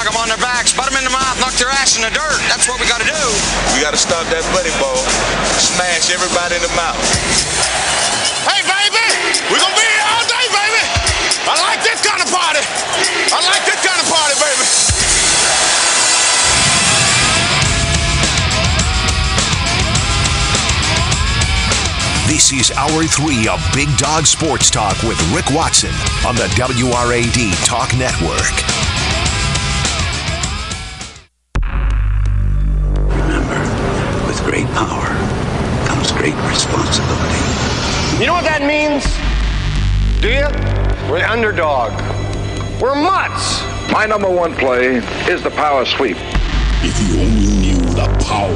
knock them on their backs, butt them in the mouth, knock their ass in the dirt. That's what we got to do. We got to stop that buddy ball, smash everybody in the mouth. Hey, baby, we're going to be here all day, baby. I like this kind of party. I like this kind of party, baby. This is Hour 3 of Big Dog Sports Talk with Rick Watson on the WRAD Talk Network. Do you? We're the underdog. We're mutts. My number one play is the power sweep. If you only knew the power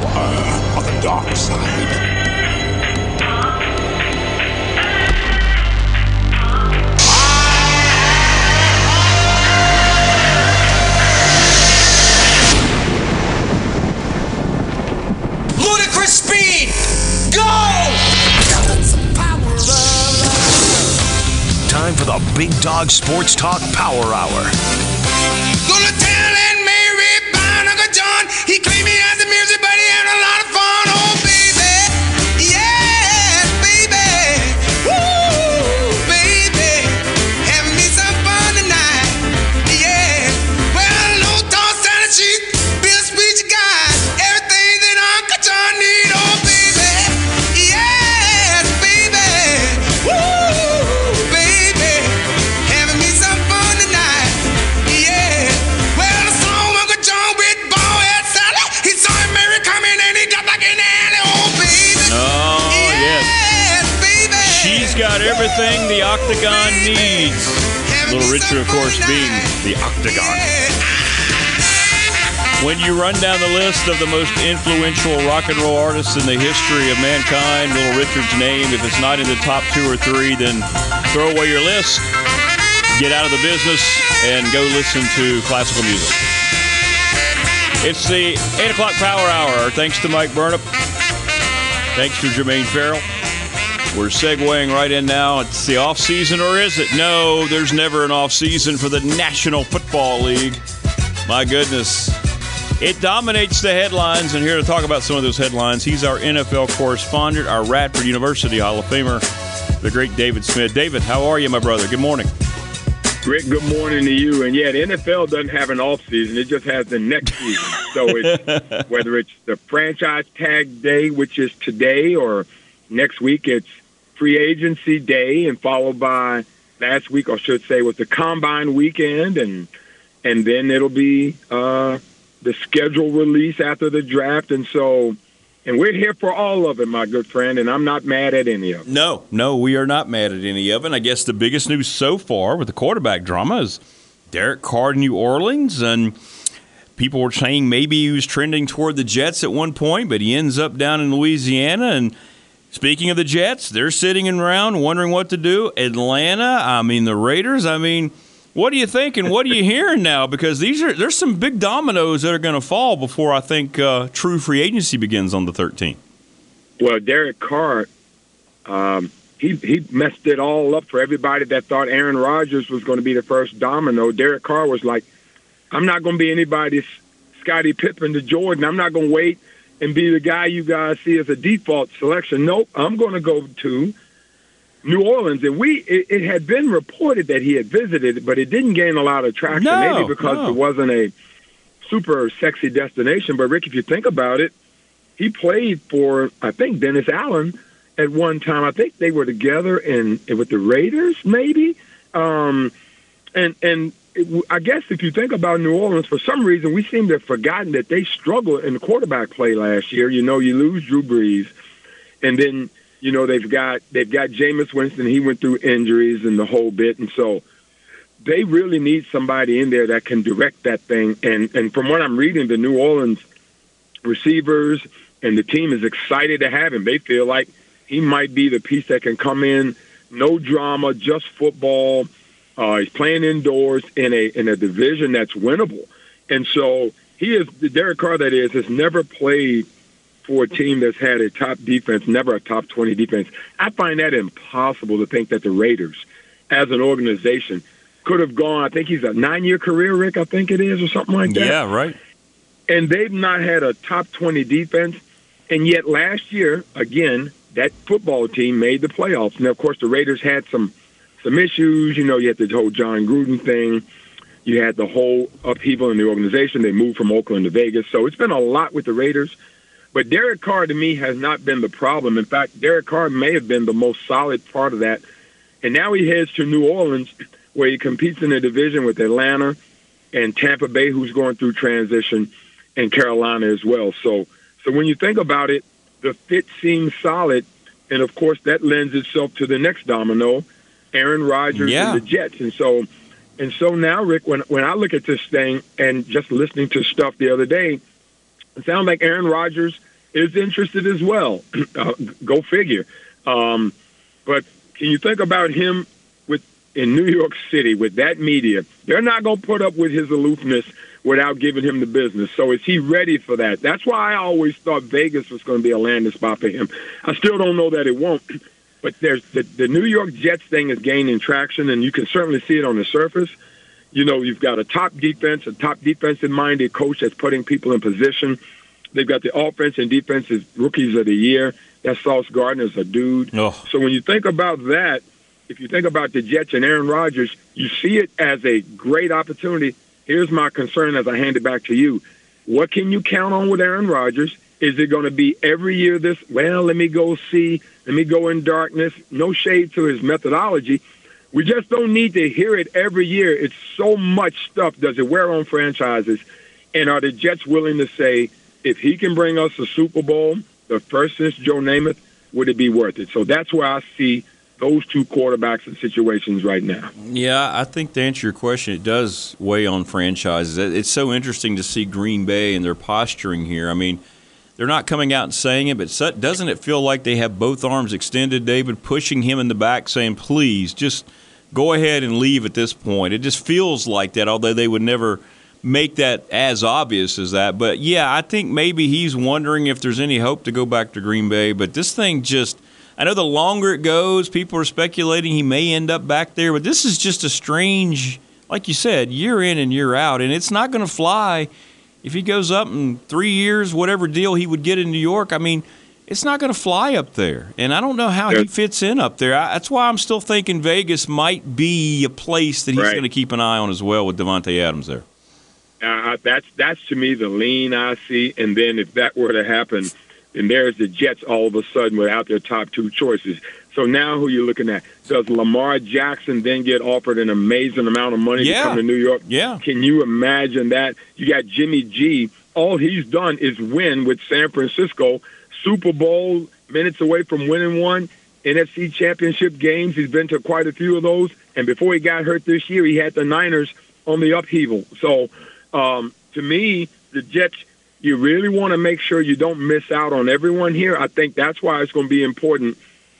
of the dark side. Ludicrous speed! Go! Time for the Big Dog Sports Talk Power Hour. Octagon needs. Little Richard, of course, being the Octagon. When you run down the list of the most influential rock and roll artists in the history of mankind, Little Richard's name, if it's not in the top two or three, then throw away your list, get out of the business, and go listen to classical music. It's the 8 o'clock power hour. Thanks to Mike Burnip. Thanks to Jermaine Farrell. We're segueing right in now. It's the off season, or is it? No, there's never an off season for the National Football League. My goodness. It dominates the headlines, and here to talk about some of those headlines, he's our NFL correspondent, our Radford University Hall of Famer, the great David Smith. David, how are you, my brother? Good morning. Rick, good morning to you. And yeah, the NFL doesn't have an off season; it just has the next season. So it's whether it's the franchise tag day, which is today, or next week, it's free agency day, and followed by last week, or should say, was the combine weekend, and and then it'll be uh, the schedule release after the draft, and so. And we're here for all of it, my good friend, and I'm not mad at any of it. No, no, we are not mad at any of it. I guess the biggest news so far with the quarterback drama is Derek Carr to New Orleans, and people were saying maybe he was trending toward the Jets at one point, but he ends up down in Louisiana. And speaking of the Jets, they're sitting around wondering what to do. Atlanta, I mean the Raiders, I mean. What are you thinking? What are you hearing now? Because these are there's some big dominoes that are going to fall before I think uh, true free agency begins on the 13th. Well, Derek Carr, um, he he messed it all up for everybody that thought Aaron Rodgers was going to be the first domino. Derek Carr was like, "I'm not going to be anybody's Scottie Pippen to Jordan. I'm not going to wait and be the guy you guys see as a default selection. Nope, I'm going to go to New Orleans." And we it, it had been reported that he had visited, but it didn't gain a lot of traction, No, maybe because no. it wasn't a super sexy destination. But Rick, if you think about it, he played for I think Dennis Allen at one time. I think they were together in with the Raiders, maybe. Um, and and I guess if you think about New Orleans, for some reason we seem to have forgotten that they struggled in the quarterback play last year. You know, you lose Drew Brees, and then you know they've got they've got Jameis Winston. He went through injuries and the whole bit, and so they really need somebody in there that can direct that thing. And and from what I'm reading, the New Orleans receivers and the team is excited to have him. They feel like he might be the piece that can come in, no drama, just football. Uh, he's playing indoors in a in a division that's winnable, and so he is Derek Carr. That is has never played for a team that's had a top defense, never a top twenty defense. I find that impossible to think that the Raiders, as an organization, could have gone. I think he's a nine-year career, Rick. I think it is, or something like that. Yeah, right. And they've not had a top twenty defense, and yet last year, again, that football team made the playoffs. Now, of course, the Raiders had some some issues. You know, you had the whole Jon Gruden thing. You had the whole upheaval in the organization. They moved from Oakland to Vegas, so it's been a lot with the Raiders. But Derek Carr, to me, has not been the problem. In fact, Derek Carr may have been the most solid part of that. And now he heads to New Orleans, where he competes in a division with Atlanta and Tampa Bay, who's going through transition, and Carolina as well. So, so when you think about it, the fit seems solid, and of course that lends itself to the next domino, Aaron Rodgers Yeah. and the Jets. And so, and so now, Rick, when when I look at this thing and just listening to stuff the other day, it sounds like Aaron Rodgers is interested as well. uh, go figure. Um, but can you think about him with in New York City with that media? They're not going to put up with his aloofness without giving him the business. So is he ready for that? That's why I always thought Vegas was going to be a landing spot for him. I still don't know that it won't. But there's the, the New York Jets thing is gaining traction, and you can certainly see it on the surface. You know, you've got a top defense, a top defensive minded coach that's putting people in position. They've got the offense and defensive rookies of the year. That Sauce Gardner's a dude. Oh. So when you think about that, if you think about the Jets and Aaron Rodgers, you see it as a great opportunity. Here's my concern as I hand it back to you. What can you count on with Aaron Rodgers? Is it going to be every year this, well, let me go see, let me go in darkness? No shade to his methodology. We just don't need to hear it every year. It's so much stuff. Does it wear on franchises? And are the Jets willing to say, if he can bring us a Super Bowl, the first since Joe Namath, would it be worth it? So that's where I see those two quarterbacks and situations right now. Yeah, I think to answer your question, it does weigh on franchises. It's so interesting to see Green Bay and their posturing here. I mean, they're not coming out and saying it, but doesn't it feel like they have both arms extended, David, pushing him in the back, saying, please, just go ahead and leave at this point? It just feels like that, although they would never make that as obvious as that. But yeah, I think maybe he's wondering if there's any hope to go back to Green Bay. But this thing just. I know the longer it goes, people are speculating he may end up back there, but this is just a strange, like you said, year in and year out, and it's not going to fly if he goes up in three years, whatever deal he would get in New York. I mean, it's not going to fly up there, and I don't know how he fits in up there. I, that's why I'm still thinking Vegas might be a place that he's Right. going to keep an eye on as well with Davante Adams there. Uh, that's that's to me the lean I see. And then if that were to happen, then there's the Jets all of a sudden without their top two choices. So now who you looking at? Does Lamar Jackson then get offered an amazing amount of money Yeah. to come to New York? Yeah. Can you imagine that? You got Jimmy G. All he's done is win with San Francisco, Super Bowl, minutes away from winning one. NFC championship games. He's been to quite a few of those. And before he got hurt this year, he had the Niners on the upheaval. So um, to me, the Jets, you really want to make sure you don't miss out on everyone here. I think that's why it's going to be important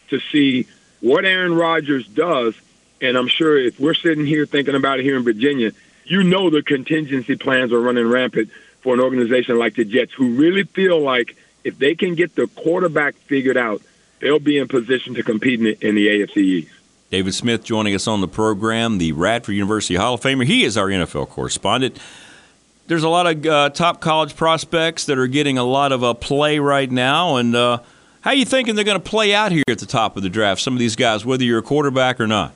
to see what Aaron Rodgers does. And I'm sure if we're sitting here thinking about it here in Virginia, you know the contingency plans are running rampant for an organization like the Jets, who really feel like if they can get the quarterback figured out, they'll be in position to compete in the, in the AFC East. David Smith joining us on the program, the Radford University Hall of Famer. He is our NFL correspondent. There's a lot of uh, top college prospects that are getting a lot of uh, play right now, and uh, how you thinking they're going to play out here at the top of the draft? Some of these guys, whether you're a quarterback or not.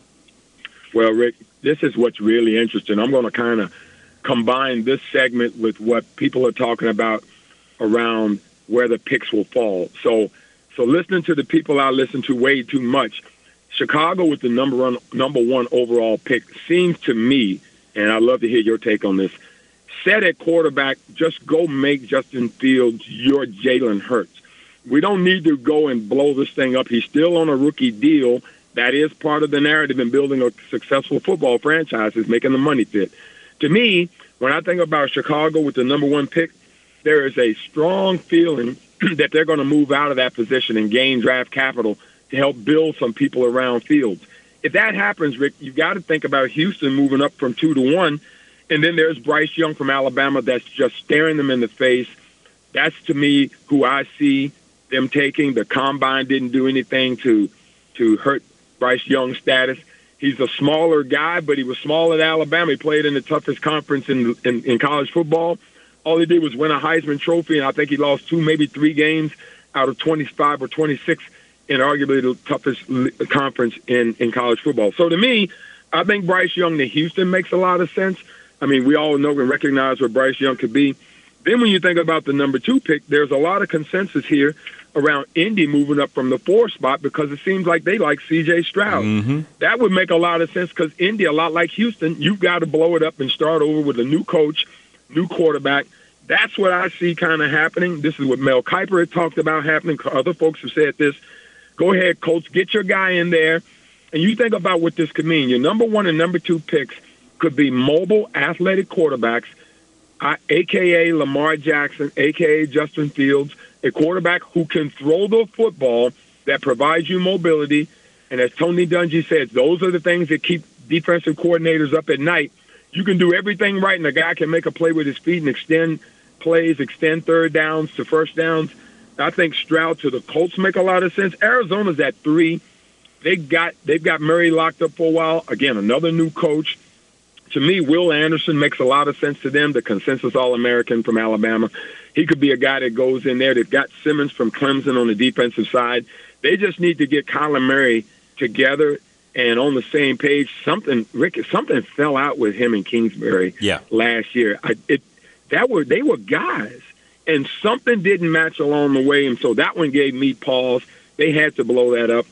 Well, Rick, this is what's really interesting. I'm going to kind of combine this segment with what people are talking about around where the picks will fall. So, so listening to the people I listen to way too much. Chicago with the number one number one overall pick seems to me, and I'd love to hear your take on this. Set at quarterback, just go make Justin Fields your Jalen Hurts. We don't need to go and blow this thing up. He's still on a rookie deal. That is part of the narrative in building a successful football franchise is making the money fit. To me, when I think about Chicago with the number one pick, there is a strong feeling that they're going to move out of that position and gain draft capital to help build some people around Fields. If that happens, Rick, you've got to think about Houston moving up from two to one. And then there's Bryce Young from Alabama that's just staring them in the face. That's to me who I see them taking. The combine didn't do anything to to hurt Bryce Young's status. He's a smaller guy, but he was small at Alabama. He played in the toughest conference in, in in college football. All he did was win a Heisman Trophy, and I think he lost two, maybe three games out of 25 or 26 in arguably the toughest conference in in college football. So to me, I think Bryce Young to Houston makes a lot of sense. I mean, we all know and recognize what Bryce Young could be. Then when you think about the number two pick, there's a lot of consensus here around Indy moving up from the four spot because it seems like they like C.J. Stroud. Mm-hmm. That would make a lot of sense because Indy, a lot like Houston, you've got to blow it up and start over with a new coach, new quarterback. That's what I see kind of happening. This is what Mel Kiper had talked about happening. Other folks have said this. Go ahead, Colts, get your guy in there. And you think about what this could mean. Your number one and number two picks could be mobile, athletic quarterbacks, aka Lamar Jackson, aka Justin Fields, a quarterback who can throw the football that provides you mobility. And as Tony Dungy says, those are the things that keep defensive coordinators up at night. You can do everything right, and a guy can make a play with his feet and extend plays, extend third downs to first downs. I think Stroud to the Colts make a lot of sense. Arizona's at three. They got they've got Murray locked up for a while. Again, another new coach. To me, Will Anderson makes a lot of sense to them. The consensus All American from Alabama. He could be a guy that goes in there. They've got Simmons from Clemson on the defensive side. They just need to get Kyler Murray together and on the same page. Something Rick, something fell out with him and Kingsbury Yeah. last year. I, it that were they were guys, and something didn't match along the way, and so that one gave me pause. They had to blow that up.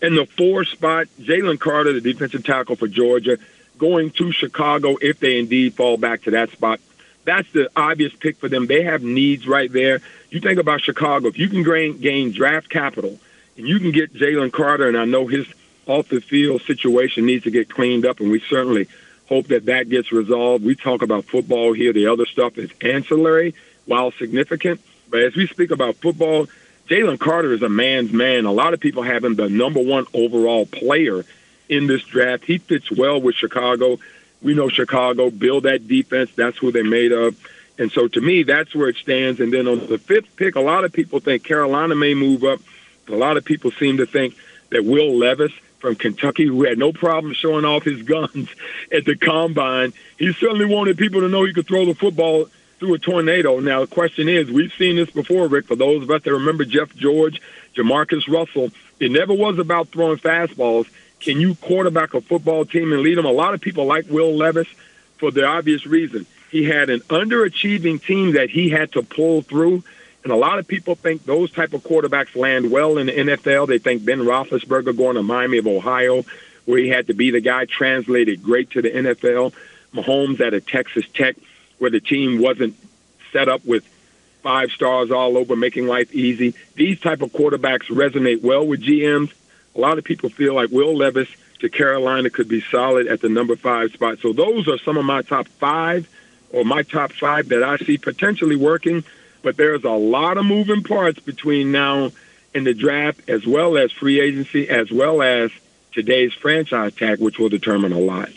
And the four spot, Jalen Carter, the defensive tackle for Georgia, going to Chicago if they indeed fall back to that spot. That's the obvious pick for them. They have needs right there. You think about Chicago. If you can gain, gain draft capital and you can get Jalen Carter, and I know his off the field situation needs to get cleaned up, and we certainly hope that that gets resolved. We talk about football here. The other stuff is ancillary, while significant. But as we speak about football, Jalen Carter is a man's man. A lot of people have him the number one overall player in this draft. He fits well with Chicago. We know Chicago build that defense. That's who they're made of. And so to me, that's where it stands. And then on the fifth pick, a lot of people think Carolina may move up. A lot of people seem to think that Will Levis from Kentucky, who had no problem showing off his guns at the combine, he certainly wanted people to know he could throw the football through a tornado. Now, the question is, we've seen this before, Rick, for those of us that remember Jeff George, JaMarcus Russell, it never was about throwing fastballs. Can you quarterback a football team and lead them? A lot of people like Will Levis for the obvious reason. He had an underachieving team that he had to pull through. And a lot of people think those type of quarterbacks land well in the NFL. They think Ben Roethlisberger going to Miami of Ohio, where he had to be the guy, translated great to the NFL. Mahomes at a Texas Tech, where the team wasn't set up with five stars all over, making life easy. These type of quarterbacks resonate well with GMs. A lot of people feel like Will Levis to Carolina could be solid at the number five spot. So those are some of my top five or my top five that I see potentially working. But there's a lot of moving parts between now and the draft, as well as free agency, as well as today's franchise tag, which will determine a lot.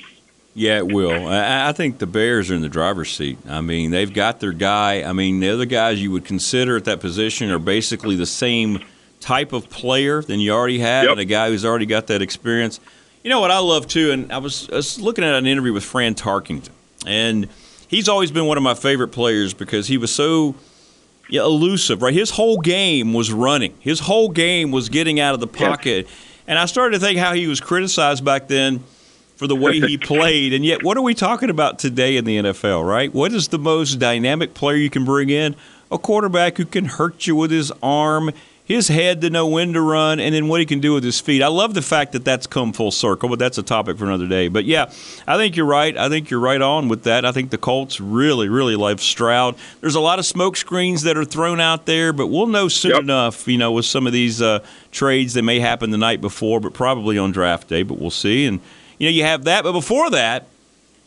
Yeah, it will. I I think the Bears are in the driver's seat. I mean, they've got their guy. I mean, the other guys you would consider at that position are basically the same type of player than you already had, Yep. and a guy who's already got that experience. You know what I love too, and I was, I was looking at an interview with Fran Tarkenton, and he's always been one of my favorite players because he was so yeah, elusive, right? His whole game was running. His whole game was getting out of the pocket. And I started to think how he was criticized back then for the way he played. And yet, what are we talking about today in the NFL, right? What is the most dynamic player you can bring in? A quarterback who can hurt you with his arm, his head to know when to run, and then what he can do with his feet. I love the fact that that's come full circle, but that's a topic for another day. But yeah, I think you're right. I think you're right on with that. I think the Colts really, really love Stroud. There's a lot of smoke screens that are thrown out there, but we'll know soon Yep. enough, you know, with some of these uh, trades that may happen the night before, but probably on draft day, but we'll see. And, you know, you have that. But before that,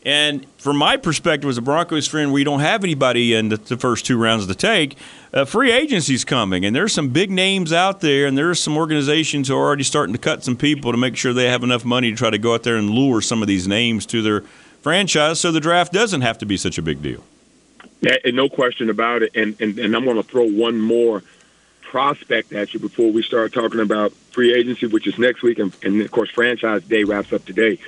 and from my perspective as a Broncos fan, we don't have anybody in the, the first two rounds to take. Uh, free agency's coming, and there's some big names out there, and there's some organizations who are already starting to cut some people to make sure they have enough money to try to go out there and lure some of these names to their franchise, so the draft doesn't have to be such a big deal. And no question about it. And and, and I'm going to throw one more prospect at you before we start talking about free agency, which is next week, and, and of course, franchise day wraps up today.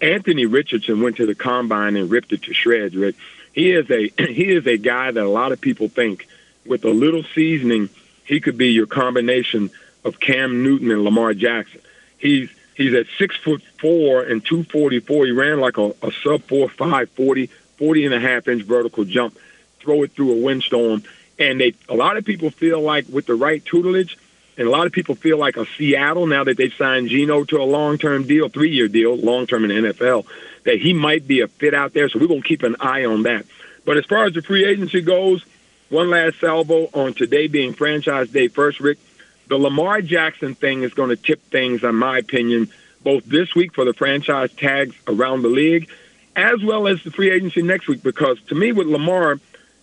Anthony Richardson went to the combine and ripped it to shreds. Rick, he is a he is a guy that a lot of people think with a little seasoning he could be your combination of Cam Newton and Lamar Jackson. He's he's at six foot four and two forty four. He ran like a, a sub four five forty, 40 and a half inch vertical jump, throw it through a windstorm. And they a lot of people feel like with the right tutelage, and a lot of people feel like a Seattle now that they've signed Geno to a long term deal, three year deal, long term in the NFL, that he might be a fit out there. So we're gonna keep an eye on that. But as far as the free agency goes, one last salvo on today being franchise day first, Rick. The Lamar Jackson thing is going to tip things, in my opinion, both this week for the franchise tags around the league, as well as the free agency next week. Because to me, with Lamar,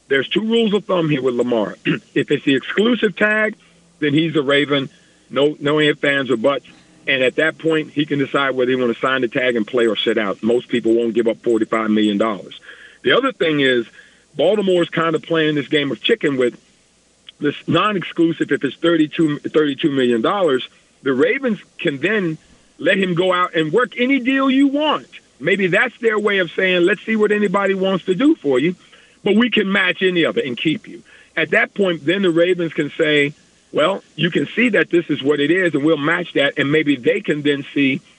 there's two rules of thumb here with Lamar. if it's the exclusive tag, then he's a Raven. No, no ifs, fans or buts. And at that point, he can decide whether he want to sign the tag and play or sit out. Most people won't give up $45 million. The other thing is Baltimore's kind of playing this game of chicken with this non-exclusive. If it's 32, $32 million, the Ravens can then let him go out and work any deal you want. Maybe that's their way of saying, let's see what anybody wants to do for you, but we can match any of it and keep you. At that point, then the Ravens can say, well, you can see that this is what it is, and we'll match that, and maybe they can then see –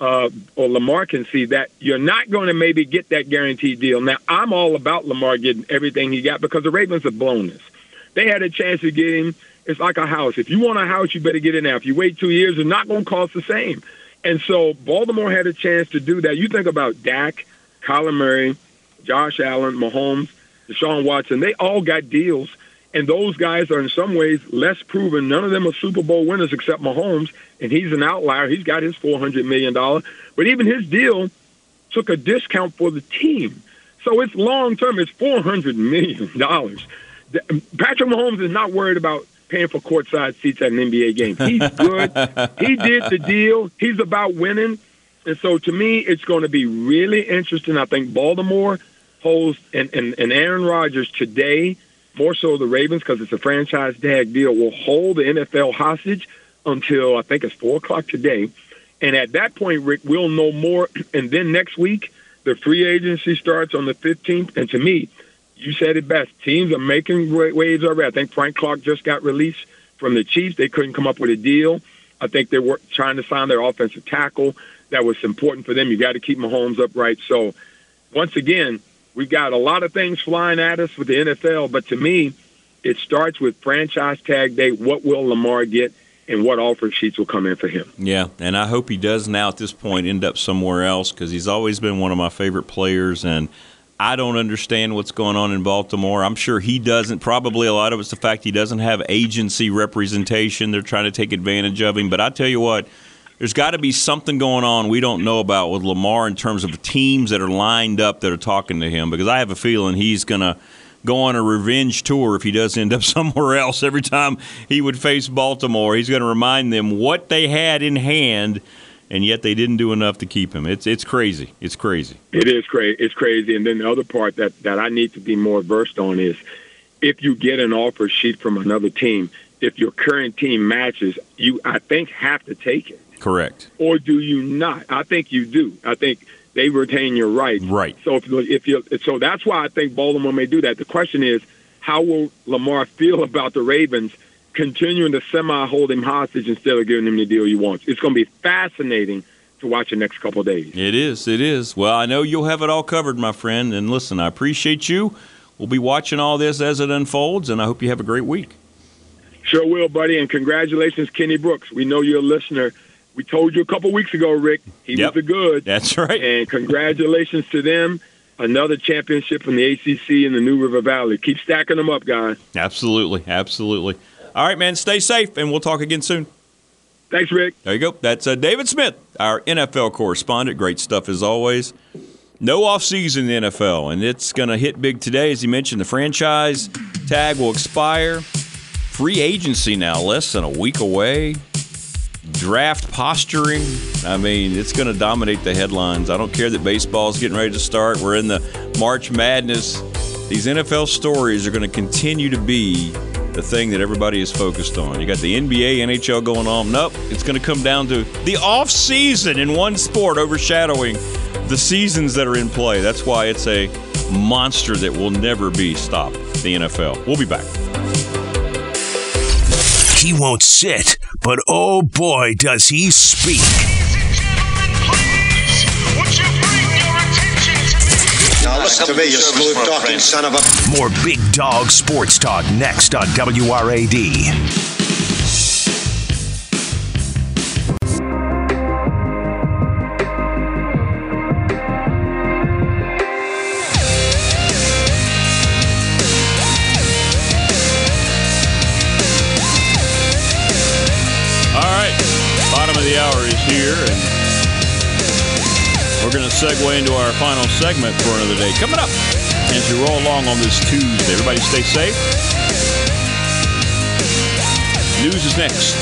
uh, or Lamar can see that you're not going to maybe get that guaranteed deal. Now, I'm all about Lamar getting everything he got because the Ravens have blown this. They had a chance to get him. It's like a house. If you want a house, you better get it now. If you wait two years, it's not going to cost the same. And so Baltimore had a chance to do that. You think about Dak, Kyler Murray, Josh Allen, Mahomes, Deshaun Watson. They all got deals and those guys are in some ways less proven. None of them are Super Bowl winners except Mahomes, and he's an outlier. He's got his $400 million. But even his deal took a discount for the team. So it's long term, it's $400 million. Patrick Mahomes is not worried about paying for courtside seats at an NBA game. He's good. he did the deal. He's about winning. And so to me, it's going to be really interesting. I think Baltimore holds and, and, and Aaron Rodgers today – more so the Ravens because it's a franchise tag deal, will hold the NFL hostage until I think it's four o'clock today. And at that point, Rick, we'll know more. And then next week, the free agency starts on the 15th. And to me, you said it best. Teams are making waves already. I think Frank Clark just got released from the Chiefs. They couldn't come up with a deal. I think they were trying to sign their offensive tackle. That was important for them. You got to keep Mahomes upright. So, once again, We've got a lot of things flying at us with the NFL, but to me, it starts with franchise tag day. What will Lamar get? and what offer sheets will come in for him. Yeah, and I hope he does now at this point end up somewhere else because he's always been one of my favorite players, and I don't understand what's going on in Baltimore. I'm sure he doesn't. Probably a lot of it's the fact he doesn't have agency representation. They're trying to take advantage of him. But I tell you what, there's got to be something going on we don't know about with Lamar in terms of teams that are lined up that are talking to him because I have a feeling he's going to go on a revenge tour if he does end up somewhere else. Every time he would face Baltimore, he's going to remind them what they had in hand, and yet they didn't do enough to keep him. It's it's crazy. It's crazy. It is crazy. It's crazy. And then the other part that that I need to be more versed on is if you get an offer sheet from another team, if your current team matches, you I think have to take it. Correct. Or do you not? I think you do. I think they retain your rights. Right. So if, if you so that's why I think Baltimore may do that. The question is, how will Lamar feel about the Ravens continuing to semi hold him hostage instead of giving him the deal he wants? It's going to be fascinating to watch the next couple days. It is. It is. Well, I know you'll have it all covered, my friend. And listen, I appreciate you. We'll be watching all this as it unfolds, and I hope you have a great week. Sure will, buddy. And congratulations, Kenny Brooks. We know you're a listener we told you a couple weeks ago, Rick. He yep. was a good. That's right. And congratulations to them. Another championship from the ACC in the New River Valley. Keep stacking them up, guys. Absolutely, absolutely. All right, man. Stay safe, and we'll talk again soon. Thanks, Rick. There you go. That's uh, David Smith, our NFL correspondent. Great stuff as always. No offseason in the NFL, and it's going to hit big today. As you mentioned, the franchise tag will expire. Free agency now, less than a week away draft posturing. I mean, it's going to dominate the headlines. I don't care that baseball's getting ready to start. We're in the March Madness. These NFL stories are going to continue to be the thing that everybody is focused on. You got the NBA, NHL going on. Nope, it's going to come down to the off season in one sport overshadowing the seasons that are in play. That's why it's a monster that will never be stopped. The NFL. We'll be back. He won't sit, but oh boy, does he speak. Now listen to me, you smooth talking son of a. More Big Dog Sports Talk next on WRAD. And we're going to segue into our final segment for another day. Coming up as we roll along on this Tuesday. Everybody stay safe. News is next.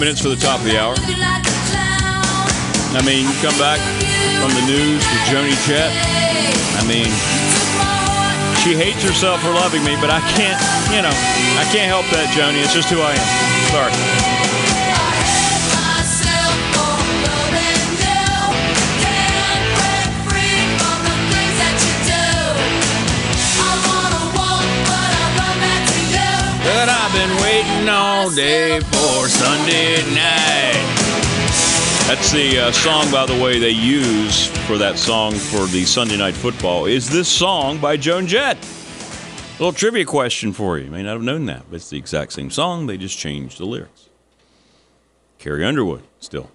Twenty-five minutes for the top of the hour. I mean, you come back from the news with Joni Chet. I mean, she hates herself for loving me, but I can't, you know, I can't help that, Joni. It's just who I am. Sorry. But I've been waiting all day for Sunday night. That's the uh, song, by the way, they use for that song for the Sunday Night Football. Is this song by Joan Jett? A little trivia question for you. You may not have known that, but it's the exact same song. They just changed the lyrics. Carrie Underwood still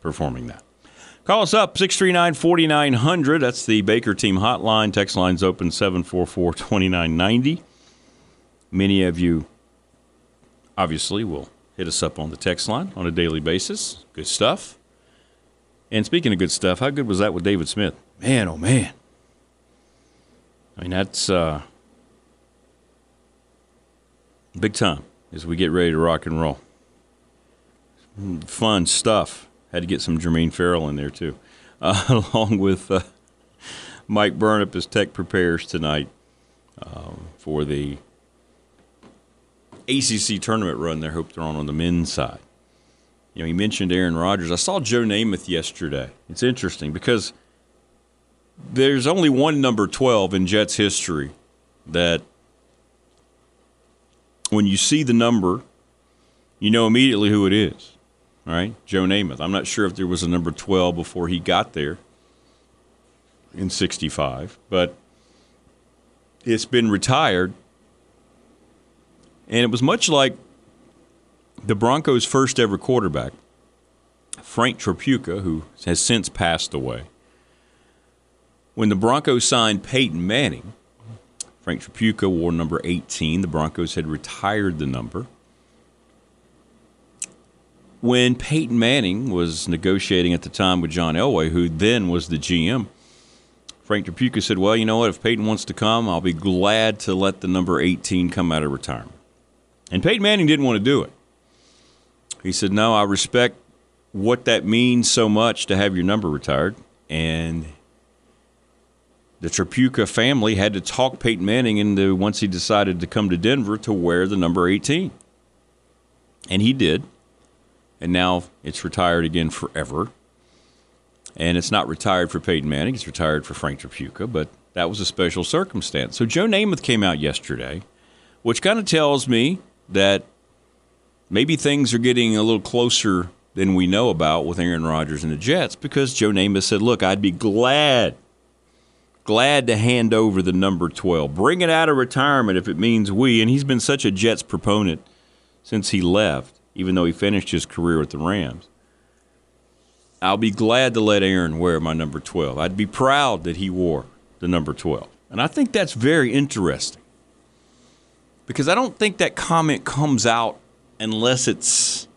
performing that. Call us up, 639 4900. That's the Baker Team hotline. Text line's open 744 2990. Many of you obviously will hit us up on the text line on a daily basis. Good stuff. And speaking of good stuff, how good was that with David Smith? Man, oh man. I mean, that's uh, big time as we get ready to rock and roll. Fun stuff. Had to get some Jermaine Farrell in there too, uh, along with uh, Mike Burnup as tech prepares tonight um, for the ACC tournament run. They hope they're on on the men's side. You know, he mentioned Aaron Rodgers. I saw Joe Namath yesterday. It's interesting because there's only one number 12 in Jets history that when you see the number, you know immediately who it is. All right? Joe Namath. I'm not sure if there was a number 12 before he got there in 65, but it's been retired. And it was much like the Broncos' first ever quarterback, Frank Tripucka, who has since passed away. When the Broncos signed Peyton Manning, Frank Tripucka wore number 18. The Broncos had retired the number. When Peyton Manning was negotiating at the time with John Elway, who then was the GM, Frank Tripucka said, Well, you know what? If Peyton wants to come, I'll be glad to let the number 18 come out of retirement. And Peyton Manning didn't want to do it. He said, No, I respect what that means so much to have your number retired. And the Tripucka family had to talk Peyton Manning into, once he decided to come to Denver, to wear the number 18. And he did. And now it's retired again forever. And it's not retired for Peyton Manning, it's retired for Frank Tripucka, but that was a special circumstance. So Joe Namath came out yesterday, which kind of tells me that maybe things are getting a little closer than we know about with Aaron Rodgers and the Jets because Joe Namath said, Look, I'd be glad, glad to hand over the number 12. Bring it out of retirement if it means we. And he's been such a Jets proponent since he left, even though he finished his career with the Rams. I'll be glad to let Aaron wear my number 12. I'd be proud that he wore the number 12. And I think that's very interesting because I don't think that comment comes out unless it's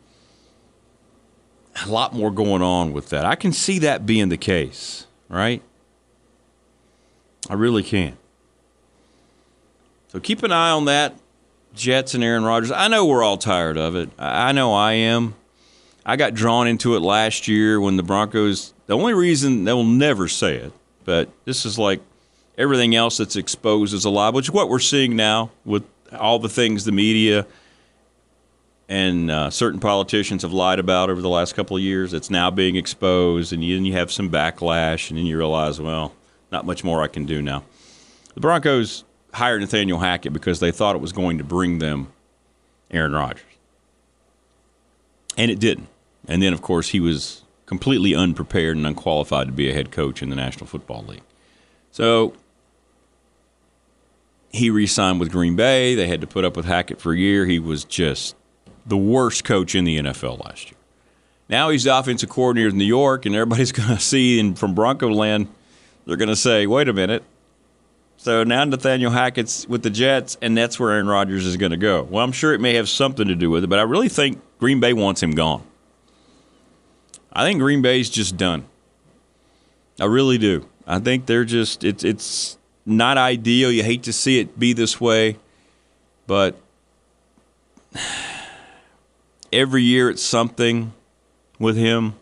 a lot more going on with that. I can see that being the case, right? I really can. So keep an eye on that, Jets and Aaron Rodgers. I know we're all tired of it. I know I am. I got drawn into it last year when the Broncos. The only reason they'll never say it, but this is like everything else that's exposed as a lie, which is what we're seeing now with all the things the media and uh, certain politicians have lied about over the last couple of years. It's now being exposed, and then you have some backlash, and then you realize, well, not much more I can do now. The Broncos hired Nathaniel Hackett because they thought it was going to bring them Aaron Rodgers, and it didn't. And then, of course, he was completely unprepared and unqualified to be a head coach in the National Football League. So he re signed with Green Bay. They had to put up with Hackett for a year. He was just the worst coach in the NFL last year. Now he's the offensive coordinator in New York, and everybody's going to see, and from Bronco land, they're going to say, wait a minute. So now Nathaniel Hackett's with the Jets, and that's where Aaron Rodgers is going to go. Well, I'm sure it may have something to do with it, but I really think Green Bay wants him gone. I think Green Bay's just done. I really do. I think they're just it's it's not ideal. You hate to see it be this way, but every year it's something with him.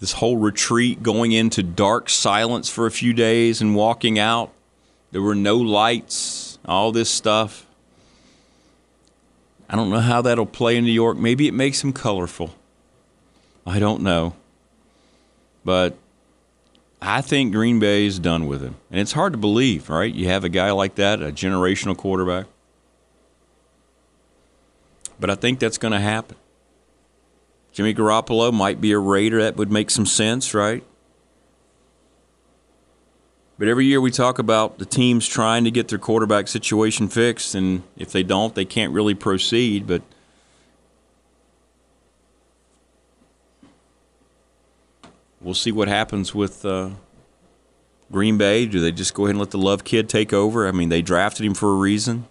This whole retreat going into dark silence for a few days and walking out. There were no lights, all this stuff. I don't know how that'll play in New York. Maybe it makes him colorful. I don't know. But I think Green Bay is done with him. And it's hard to believe, right? You have a guy like that, a generational quarterback. But I think that's going to happen. Jimmy Garoppolo might be a Raider. That would make some sense, right? But every year we talk about the teams trying to get their quarterback situation fixed, and if they don't, they can't really proceed. But we'll see what happens with uh, Green Bay. Do they just go ahead and let the Love kid take over? I mean, they drafted him for a reason.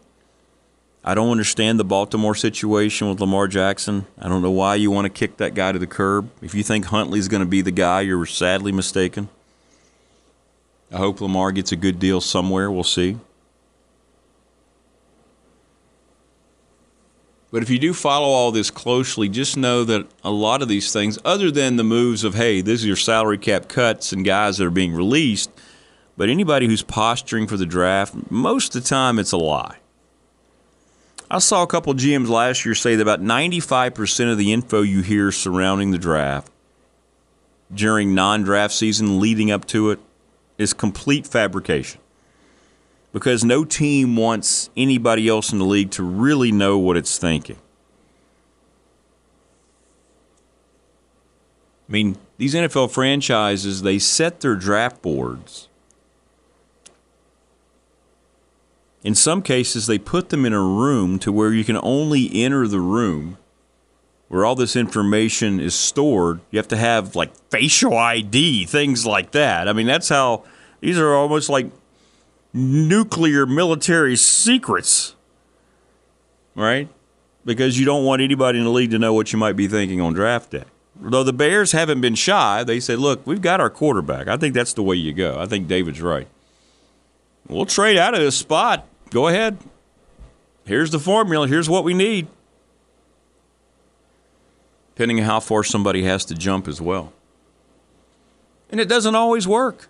I don't understand the Baltimore situation with Lamar Jackson. I don't know why you want to kick that guy to the curb. If you think Huntley's going to be the guy, you're sadly mistaken. I hope Lamar gets a good deal somewhere. We'll see. But if you do follow all this closely, just know that a lot of these things, other than the moves of, hey, these are your salary cap cuts and guys that are being released, but anybody who's posturing for the draft, most of the time it's a lie. I saw a couple GMs last year say that about 95% of the info you hear surrounding the draft during non draft season leading up to it is complete fabrication because no team wants anybody else in the league to really know what it's thinking. I mean, these NFL franchises, they set their draft boards. In some cases, they put them in a room to where you can only enter the room where all this information is stored. You have to have like facial ID, things like that. I mean, that's how these are almost like nuclear military secrets, right? Because you don't want anybody in the league to know what you might be thinking on draft day. Though the Bears haven't been shy, they said, look, we've got our quarterback. I think that's the way you go. I think David's right. We'll trade out of this spot. Go ahead. Here's the formula. Here's what we need. Depending on how far somebody has to jump as well. And it doesn't always work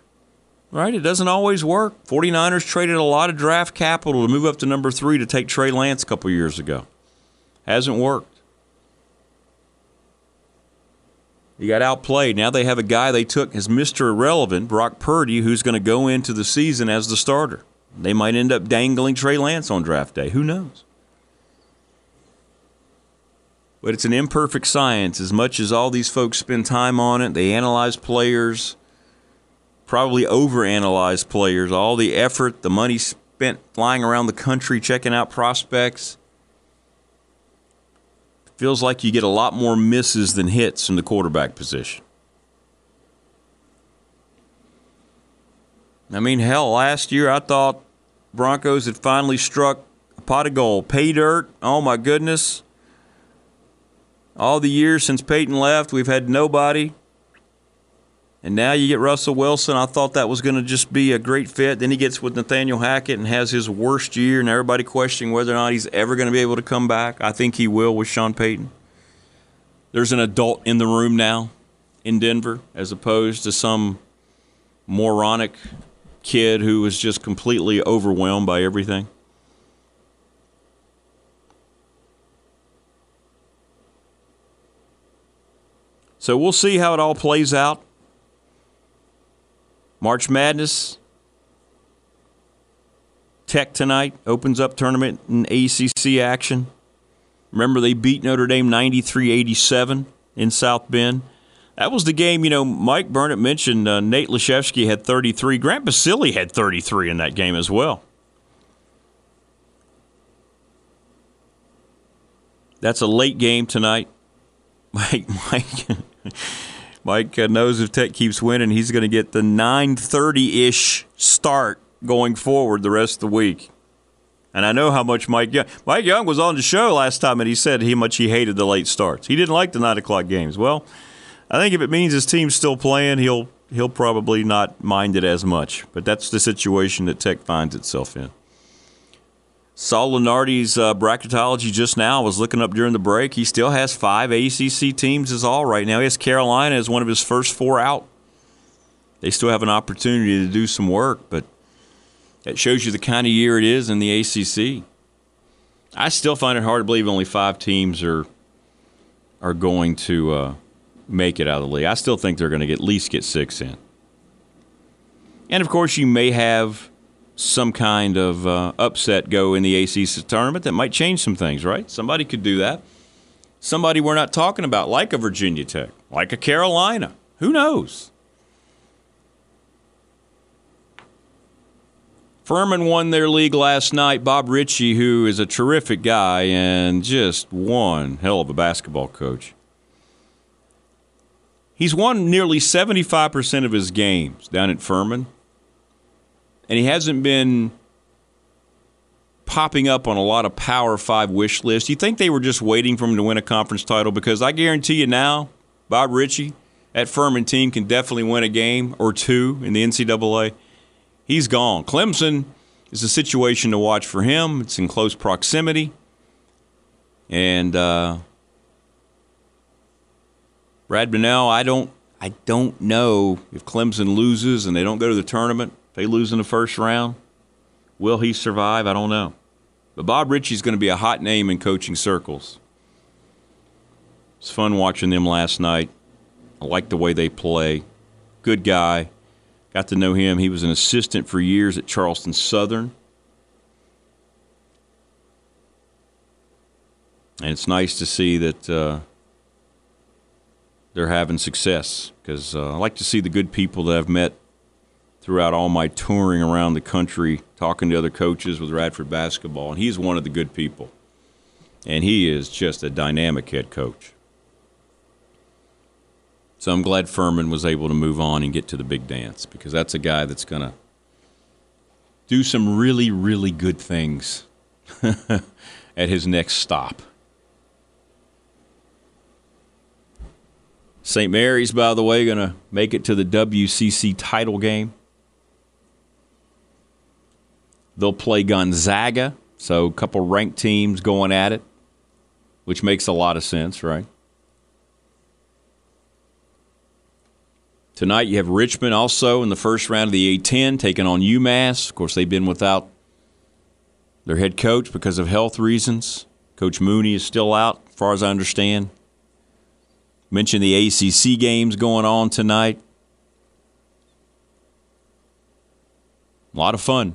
right? It doesn't always work. 49ers traded a lot of draft capital to move up to number three to take Trey Lance a couple years ago. Hasn't worked. You got outplayed. Now they have a guy they took as Mr. Irrelevant, Brock Purdy, who's going to go into the season as the starter. They might end up dangling Trey Lance on draft day. Who knows? But it's an imperfect science. As much as all these folks spend time on it, they analyze players probably overanalyze players. All the effort, the money spent flying around the country checking out prospects. Feels like you get a lot more misses than hits in the quarterback position. I mean, hell, last year I thought Broncos had finally struck a pot of gold. Pay dirt. Oh my goodness. All the years since Peyton left, we've had nobody. And now you get Russell Wilson. I thought that was going to just be a great fit. Then he gets with Nathaniel Hackett and has his worst year, and everybody questioning whether or not he's ever going to be able to come back. I think he will with Sean Payton. There's an adult in the room now in Denver, as opposed to some moronic kid who was just completely overwhelmed by everything. So we'll see how it all plays out. March Madness. Tech tonight opens up tournament in ACC action. Remember, they beat Notre Dame 93 87 in South Bend. That was the game, you know, Mike Burnette mentioned uh, Nate Laszewski had 33. Grant Basile had 33 in that game as well. That's a late game tonight. Mike, Mike, Mike uh, knows if Tech keeps winning, he's going to get the 9:30-ish start going forward the rest of the week. And I know how much Mike Young. Mike Young was on the show last time, and he said how much he hated the late starts. He didn't like the nine o'clock games. Well, I think if it means his team's still playing, he'll he'll probably not mind it as much. But that's the situation that Tech finds itself in. Saul Lunardi's uh, bracketology just now. Was looking up during the break. He still has five ACC teams as all right now. He has Carolina as one of his first four out. They still have an opportunity to do some work, but that shows you the kind of year it is in the ACC. I still find it hard to believe only five teams are are going to uh, make it out of the league. I still think they're going to at least get six in. And of course, you may have some kind of uh, upset go in the ACC tournament that might change some things, right? Somebody could do that. Somebody we're not talking about, like a Virginia Tech, like a Carolina. Who knows? Furman won their league last night. Bob Richey, who is a terrific guy and just one hell of a basketball coach. He's won nearly 75% of his games down at Furman and he hasn't been popping up on a lot of Power Five wish lists. You think they were just waiting for him to win a conference title? Because I guarantee you now, Bob Richey, that Furman team can definitely win a game or two in the NCAA. He's gone. Clemson is a situation to watch for him. It's in close proximity. And uh, Brad Brownell, I don't, I don't know if Clemson loses and they don't go to the tournament they lose in the first round, will he survive? I don't know. But Bob Richey's going to be a hot name in coaching circles. It's fun watching them last night. I like the way they play. Good guy. Got to know him. He was an assistant for years at Charleston Southern. And it's nice to see that uh, they're having success because uh, I like to see the good people that I've met throughout all my touring around the country, talking to other coaches with Radford basketball, and he's one of the good people. And he is just a dynamic head coach. So I'm glad Furman was able to move on and get to the big dance because that's a guy that's going to do some really, really good things at his next stop. St. Mary's, by the way, going to make it to the WCC title game. They'll play Gonzaga, so a couple ranked teams going at it, which makes a lot of sense, right? Tonight you have Richmond also in the first round of the A10 taking on UMass. Of course, they've been without their head coach because of health reasons. Coach Mooney is still out, as far as I understand. Mentioned the ACC games going on tonight. A lot of fun.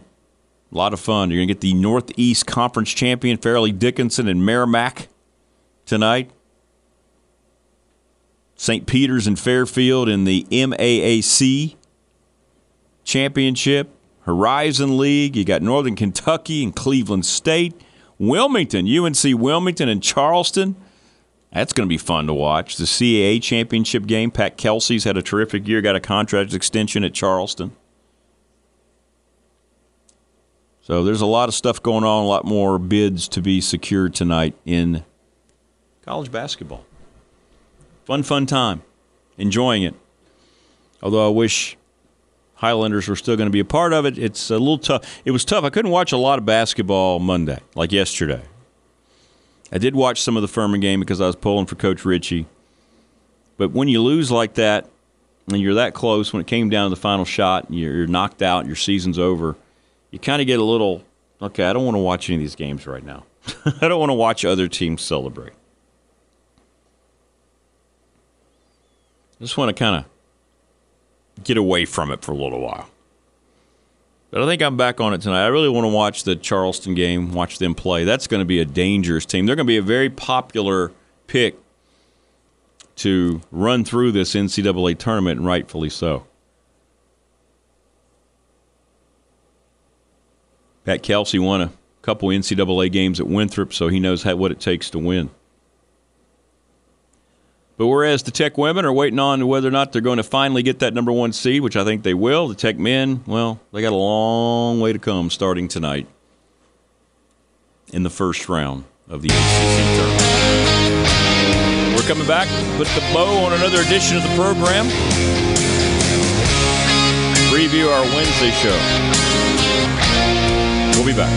A lot of fun. You're going to get the Northeast Conference champion, Fairleigh Dickinson, and Merrimack tonight. St. Peter's and Fairfield in the MAAC. Championship, Horizon League. You got Northern Kentucky and Cleveland State, Wilmington, UNC Wilmington and Charleston. That's going to be fun to watch. The CAA championship game. Pat Kelsey's had a terrific year, got a contract extension at Charleston. So there's a lot of stuff going on, a lot more bids to be secured tonight in college basketball. Fun, fun time. Enjoying it. Although I wish Highlanders were still going to be a part of it. It's a little tough. It was tough. I couldn't watch a lot of basketball Monday, like yesterday. I did watch some of the Furman game because I was pulling for Coach Richey. But when you lose like that, and you're that close, when it came down to the final shot, you're knocked out, your season's over, you kind of get a little, okay, I don't want to watch any of these games right now. I don't want to watch other teams celebrate. I just want to kind of get away from it for a little while. But I think I'm back on it tonight. I really want to watch the Charleston game, watch them play. That's going to be a dangerous team. They're going to be a very popular pick to run through this NCAA tournament, and rightfully so. Pat Kelsey won a couple NCAA games at Winthrop, so he knows how, what it takes to win. But whereas the Tech women are waiting on whether or not they're going to finally get that number one seed, which I think they will, the Tech men, well, they got a long way to come starting tonight in the first round of the ACC tournament. We're coming back, put the bow on another edition of the program. Review our Wednesday show. We'll be back.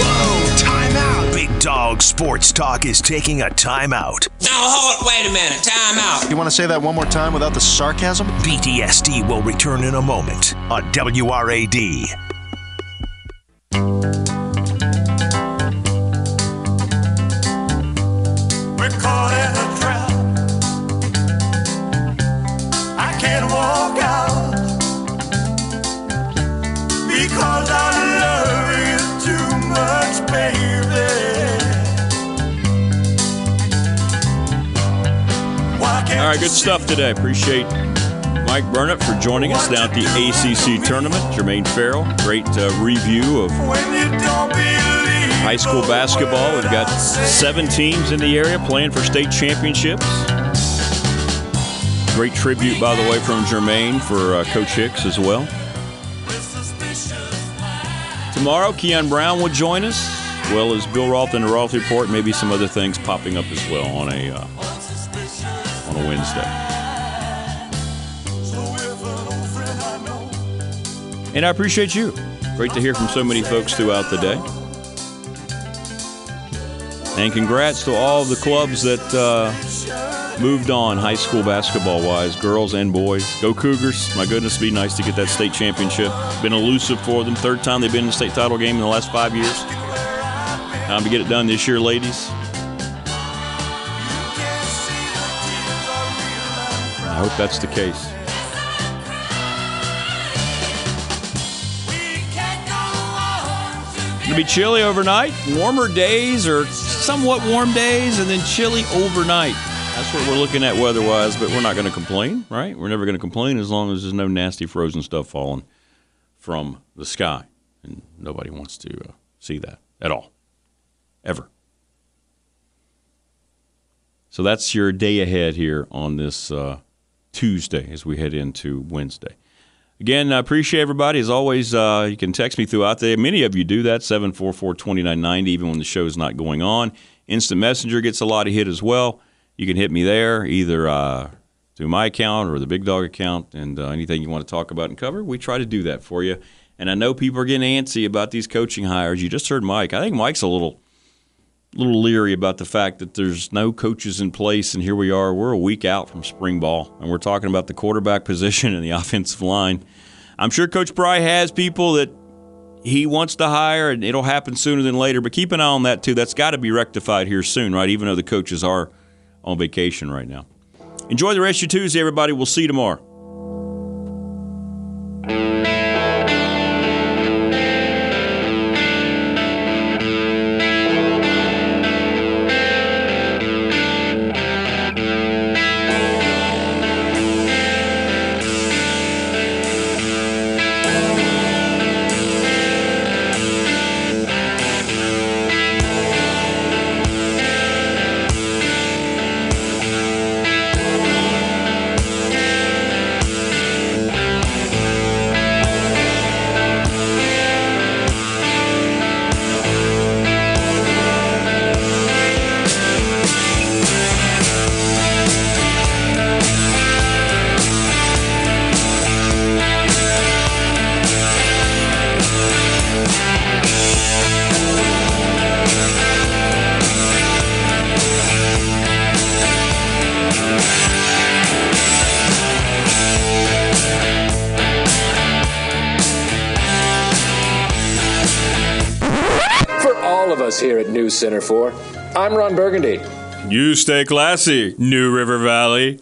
Whoa, timeout. Big dog Sports Talk is taking a timeout. Now, hold, wait a minute. Time out. You want to say that one more time without the sarcasm? BDSD will return in a moment on WRAD. Stuff today. Appreciate Mike Burnette for joining us down at the ACC tournament. Jermaine Farrell, great uh, review of high school basketball. We've got seven teams in the area playing for state championships. Great tribute, by the way, from Jermaine for uh, Coach Hicks as well. Tomorrow, Keon Brown will join us, as well as Bill Roth and the Roth Report, maybe some other things popping up as well on a uh, on a Wednesday. And I appreciate you. Great to hear from so many folks throughout the day. And congrats to all the clubs that uh, moved on high school basketball wise, girls and boys. Go Cougars. My goodness, be nice to get that state championship. Been elusive for them. Third time they've been in the state title game in the last five years. Time to get it done this year, ladies. I hope that's the case. It'll be chilly overnight. Warmer days or somewhat warm days, and then chilly overnight. That's what we're looking at weather-wise, but we're not going to complain, right? We're never going to complain as long as there's no nasty frozen stuff falling from the sky, and nobody wants to uh, see that at all, ever. So that's your day ahead here on this uh, Tuesday as we head into Wednesday. Again, I appreciate everybody. As always, uh, you can text me throughout the day. Many of you do that, 744 2990, even when the show is not going on. Instant Messenger gets a lot of hit as well. You can hit me there, either uh, through my account or the Big Dog account, and uh, anything you want to talk about and cover, we try to do that for you. And I know people are getting antsy about these coaching hires. You just heard Mike. I think Mike's a little little leery about the fact that there's no coaches in place, and here we are. We're a week out from spring ball, and we're talking about the quarterback position and the offensive line. I'm sure Coach Pry has people that he wants to hire, and it'll happen sooner than later. But keep an eye on that too. That's got to be rectified here soon, right? Even though the coaches are on vacation right now. Enjoy the rest of your Tuesday, everybody. We'll see you tomorrow. You stay classy, New River Valley.